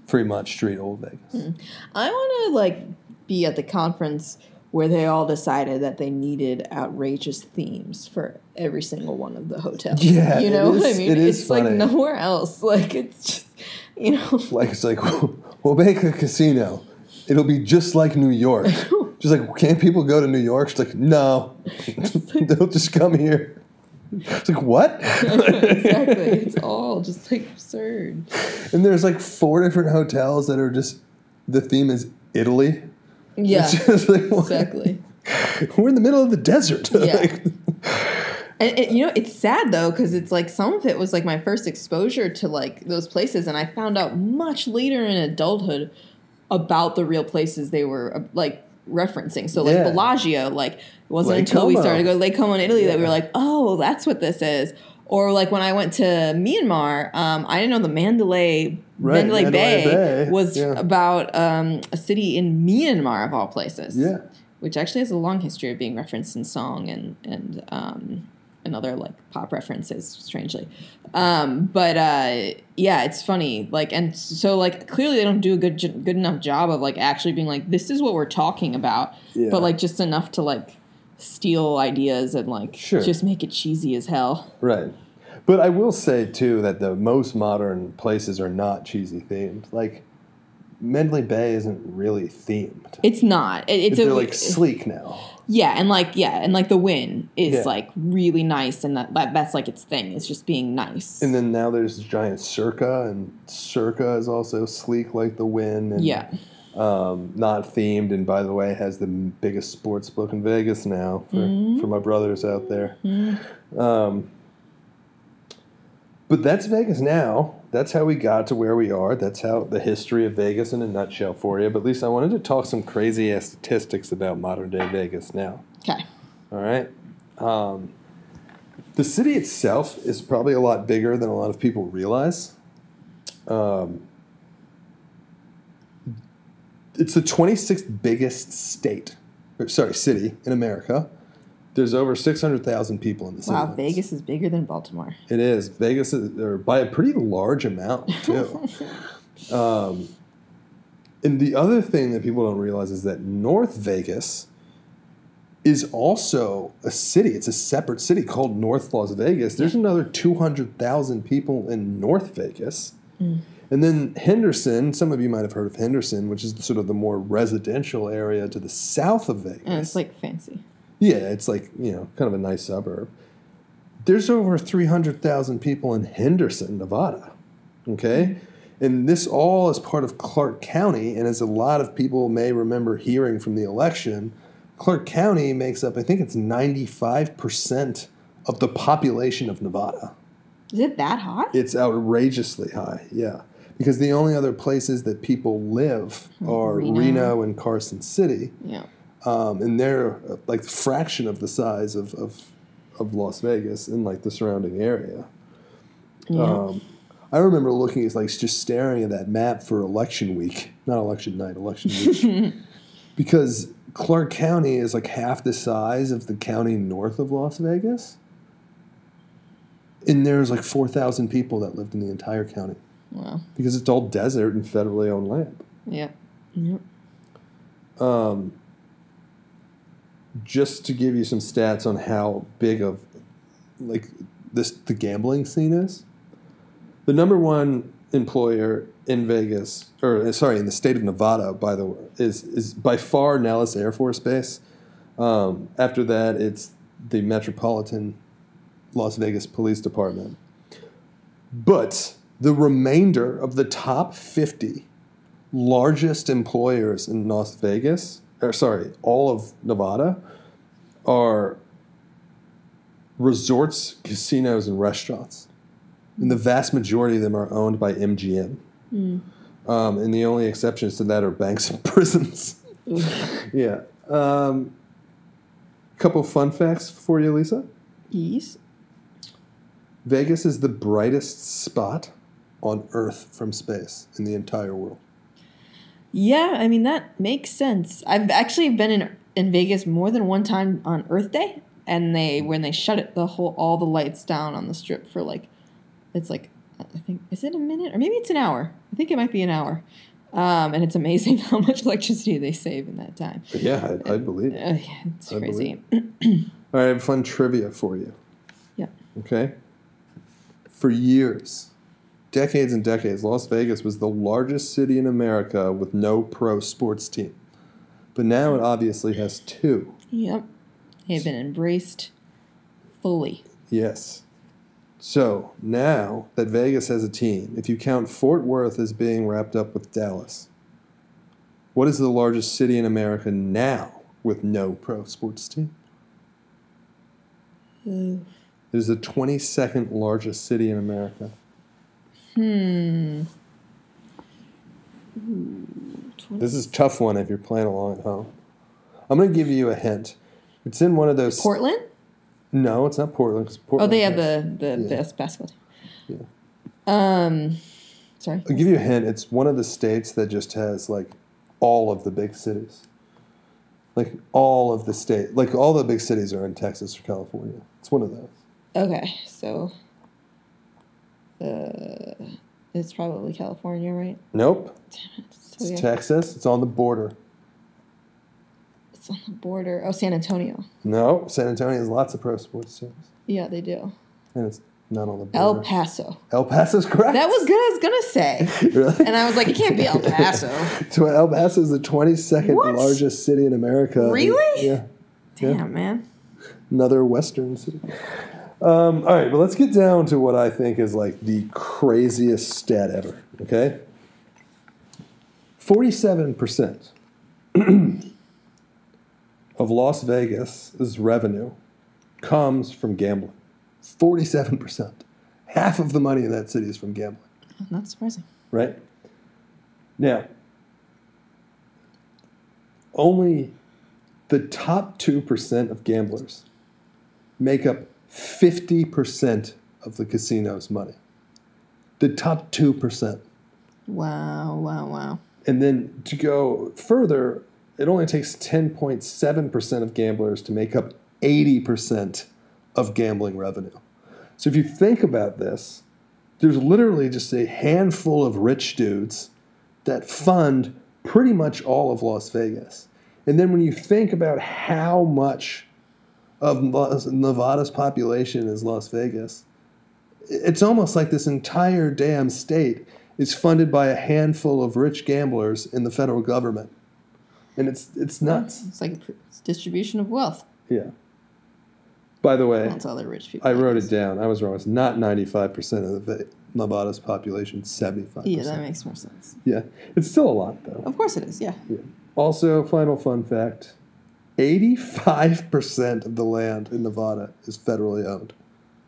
Fremont Street Old Vegas. I want to like be at the conference where they all decided that they needed outrageous themes for every single one of the hotels. Yeah, you know what I mean? it is it's like nowhere else. [LAUGHS] Like it's just you know. Like it's like we'll make a casino. It'll be just like New York. [LAUGHS] Just like can't people go to New York? She's like no, [LAUGHS] [LAUGHS] they'll just come here. It's like what? [LAUGHS] exactly. It's all just like absurd. and there's like four different hotels that are just the theme is Italy. Yeah. Like. Exactly. We're in the middle of the desert. Yeah. Like, And it, you know, it's sad though because it's like some of it was like my first exposure to like those places, and I found out much later in adulthood about the real places they were uh, like referencing. So like Yeah. Bellagio, like it wasn't Lake until we started to go to Lake Como in Italy that we were like, oh, that's what this is. Or like when I went to Myanmar, um, I didn't know the Mandalay Right, Mandalay, Mandalay Bay, Bay, was yeah. about um, a city in Myanmar of all places. Yeah. which actually has a long history of being referenced in song and and um, and other like pop references, strangely. Um, but uh, yeah, it's funny. Like, and so like clearly they don't do a good good enough job of like actually being like this is what we're talking about, Yeah. but like just enough to like steal ideas and like Sure. just make it cheesy as hell. Right. But I will say too that the most modern places are not cheesy themed. Like Mandalay Bay isn't really themed. It's not. It, it's They're a, like sleek now. Yeah, and like yeah, and like the Wynn is Yeah. like really nice, and that, that that's like its thing. It's just being nice. And then now there's giant Circa, and Circa is also sleek like the Wynn. And, yeah, Um, not themed, and by the way, has the biggest sports book in Vegas now for, Mm-hmm. for my brothers out there. Um, but that's Vegas now. That's how we got to where we are. That's how the history of Vegas in a nutshell for you. But at least I wanted to talk some crazy ass statistics about modern day Vegas now. okay. All right. Um, the city itself is probably a lot bigger than a lot of people realize. Um, it's the 26th biggest state, or, sorry, city in America. There's over 600,000 people in the city. Wow. Vegas is bigger than Baltimore. It is. Vegas is or by a pretty large amount, too. [LAUGHS] um, and the other thing that people don't realize is that North Vegas is also a city. It's a separate city called North Las Vegas. There's another 200,000 people in North Vegas. And then Henderson, some of you might have heard of Henderson, which is sort of the more residential area to the south of Vegas. And it's like fancy. Yeah, it's like, you know, kind of a nice suburb. There's over 300,000 people in Henderson, Nevada. Okay? And this all is part of Clark County. And as a lot of people may remember hearing from the election, Clark County makes up, I think it's 95% of the population of Nevada. Is it that high? It's outrageously high, yeah. Because the only other places that people live hmm, are Reno. Reno and Carson City yeah. Um, and they're uh, like a fraction of the size of, of, of Las Vegas and like the surrounding area. Yeah. Um, I remember looking at like just staring at that map for election week, not election night, election week, [LAUGHS] because Clark County is like half the size of the county north of Las Vegas, and there's like four thousand people that lived in the entire county wow. because it's all desert and federally owned land. Yeah. Yep. Um, just to give you some stats on how big of like this the gambling scene is. The number one employer in Vegas, or uh, sorry, in the state of Nevada, by the way, is is by far Nellis Air Force Base. Um, after that, it's the Metropolitan Las Vegas Police Department. But the remainder of the top fifty largest employers in Las Vegas, or sorry, all of Nevada, are resorts, casinos, and restaurants. And the vast majority of them are owned by MGM. Um, and the only exceptions to that are banks and [LAUGHS] prisons. [LAUGHS] yeah. Um, couple fun facts for you, Lisa. Yes. Vegas is the brightest spot on Earth from space in the entire world. Yeah, I mean that makes sense. I've actually been in in Vegas more than one time on Earth Day, and they when they shut it the whole all the lights down on the strip for like, it's like I think is it a minute or maybe it's an hour. I think it might be an hour, um, and it's amazing [LAUGHS] how much electricity they save in that time. Yeah, I, I believe. it. Uh, yeah, it's I crazy. All right, I have fun trivia for you. Yeah. Okay. For years, decades and decades, Las Vegas was the largest city in America with no pro sports team. But now it obviously has two. Yep, they've been embraced fully. Yes. So now that Vegas has a team, if you count Fort Worth as being wrapped up with Dallas, what is the largest city in America now with no pro sports team? It is the 22nd largest city in America. Hmm. This is a tough one if you're playing along at home. I'm going to give you a hint. It's in one of those. Portland. No, it's not Portland. Oh, Portland they have has- the the Yeah. best basketball team. Yeah. Um, Sorry. I'll give you a hint. It's one of the states that just has like all of the big cities. Like all of the state, like all the big cities are in Texas or California. It's one of those. Okay, so uh, it's probably California, right? Nope. Damn it. So It's yeah, Texas. It's on the border. it's on the border. Oh, San Antonio. No, San Antonio has lots of pro sports teams, Yeah, they do. and it's not on the border. El. Paso. El Paso's correct. That was good. I was gonna say, [LAUGHS] really. and I was like, it can't be El Paso. [LAUGHS] So El Paso is the 22nd What? largest city in America. Really? Yeah. Damn, Yeah. man. Another Western city. Um, all right, but let's get down to what I think is like the craziest stat ever. Okay. Forty-seven percent [CLEARS THROAT] of Las Vegas's revenue comes from gambling. Forty-seven percent. Half of the money in that city is from gambling. Not surprising. right? Now, only the top 2% of gamblers make up 50% of the casino's money. The top 2%. Wow, wow, wow. And then to go further, it only takes 10.7% of gamblers to make up 80% of gambling revenue. So if you think about this, there's literally just a handful of rich dudes that fund pretty much all of Las Vegas. And then when you think about how much of Nevada's population is Las Vegas, it's almost like this entire damn state is funded by a handful of rich gamblers in the federal government. And it's it's nuts. It's like it's distribution of wealth. Yeah. By the way, That's all the rich people. I wrote it down. I was wrong. It's not 95% of the Nevada's population, 75%. Yeah, that makes more sense. Yeah. It's still a lot, though. Of course it is. Yeah. Yeah. Also, final fun fact 85% of the land in Nevada is federally owned.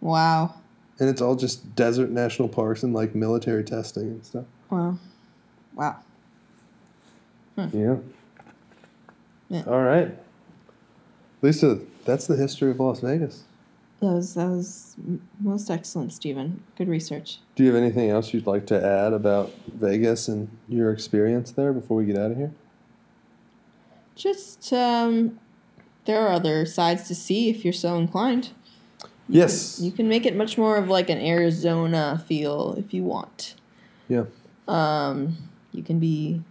Wow. And it's all just desert national parks and like military testing and stuff. Wow. Wow. Hmm. Yeah. Yeah. All right. Lisa, that's the history of Las Vegas. That was that was most excellent, Stephen. Good research. Do you have anything else you'd like to add about Vegas and your experience there before we get out of here? Just um, there are other sides to see if you're so inclined. Yes. You can make it much more of like an Arizona feel if you want. Yeah. Um, you can be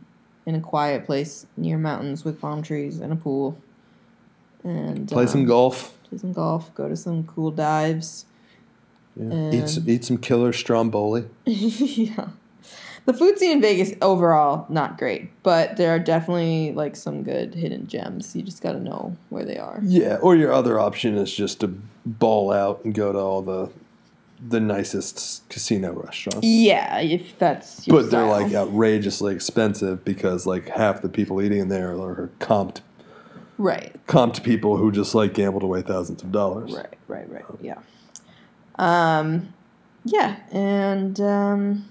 in a quiet place near mountains with palm trees and a pool. And Play some um, golf. Play some golf. Go to some cool dives. Yeah. Eat, some, eat some killer Stromboli. [LAUGHS] yeah. The food scene in Vegas overall not great, but there are definitely like some good hidden gems. You just got to know where they are. Yeah, or your other option is just to ball out and go to all the the nicest casino restaurants. Yeah, if that's your But they're like outrageously expensive because like half the people eating in there are comped right, comped people who just like gambled away thousands of dollars. right, right, right. Yeah. Um, yeah, and um,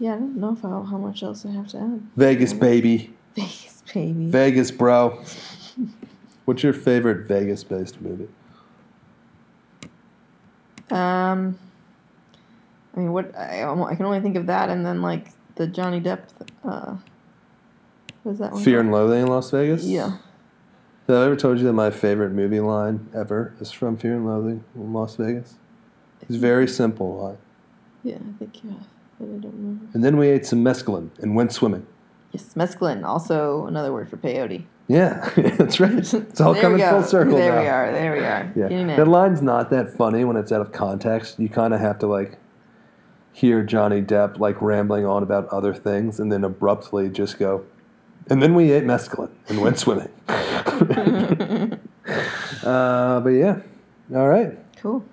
yeah, I don't know if how, how much else I have to add. Vegas baby. [LAUGHS] Vegas, baby. Vegas bro. What's your favorite Vegas based movie? Um, I mean, what I, I can only think of that, and then like the Johnny Depp. Uh, what is that one? Fear called? and Loathing in Las Vegas? Yeah. Have I ever told you that my favorite movie line ever is from Fear and Loathing in Las Vegas? It's very simple line. Yeah, I think you have, but I don't remember. And then we ate some mescaline and went swimming. Yes, mescaline, also another word for peyote. Yeah, [LAUGHS] that's right. It's [LAUGHS] all coming full circle There now. we are. There we are. Yeah, Getting that line's not that funny when it's out of context. You kind of have to like hear Johnny Depp like rambling on about other things, and then abruptly just go. And then we ate mescaline and went [LAUGHS] swimming. uh, but yeah, all right, Cool.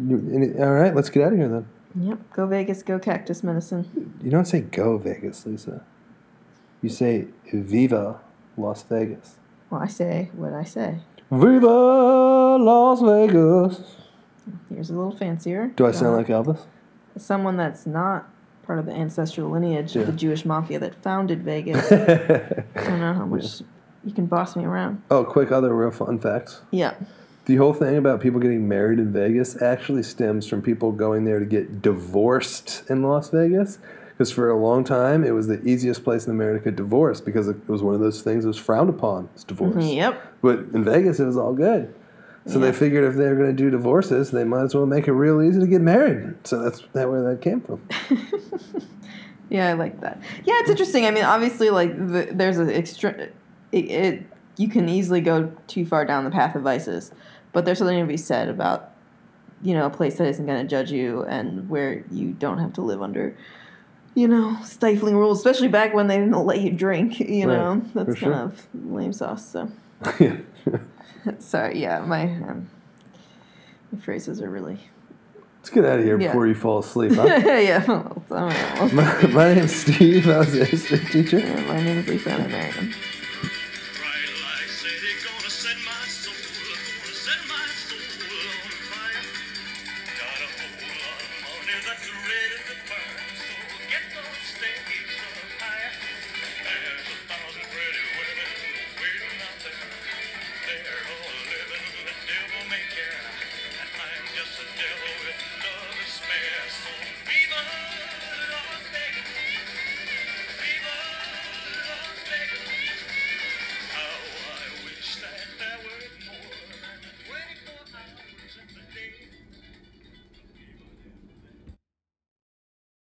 All right. Let's get out of here then. Yep. Go Vegas. Go cactus medicine. You don't say go Vegas, Lisa. You say Viva Las Vegas. Well, I say what I say. Viva Las Vegas. Here's a little fancier. Do I sound like Elvis? someone that's not part of the ancestral lineage Yeah. of the Jewish mafia that founded Vegas? [LAUGHS] I don't know how much you can boss me around. oh, quick other real fun facts. Yeah. The whole thing about people getting married in Vegas actually stems from people going there to get divorced in Las Vegas. Because for a long time, it was the easiest place in America to divorce because it was one of those things that was frowned upon. It's divorce. Mm-hmm, yep. But in Vegas, it was all good. So Yeah. they figured if they were going to do divorces, they might as well make it real easy to get married. So that's that where that came from. [LAUGHS] Yeah, I like that. Yeah, it's interesting. I mean, obviously, like the, there's an extra. It, it you can easily go too far down the path of vices, but there's something to be said about you know a place that isn't going to judge you and where you don't have to live under you know stifling rules, especially back when they didn't let you drink. You Right, know, for that's sure. kind of lame sauce. So yeah. [LAUGHS] [LAUGHS] sorry. Yeah, my um, my phrases are really. Let's get out of here Yeah. before you fall asleep. [LAUGHS] Huh? yeah. Well, I don't know. my, my name's Steve. I was the history teacher. My name is Lisa and I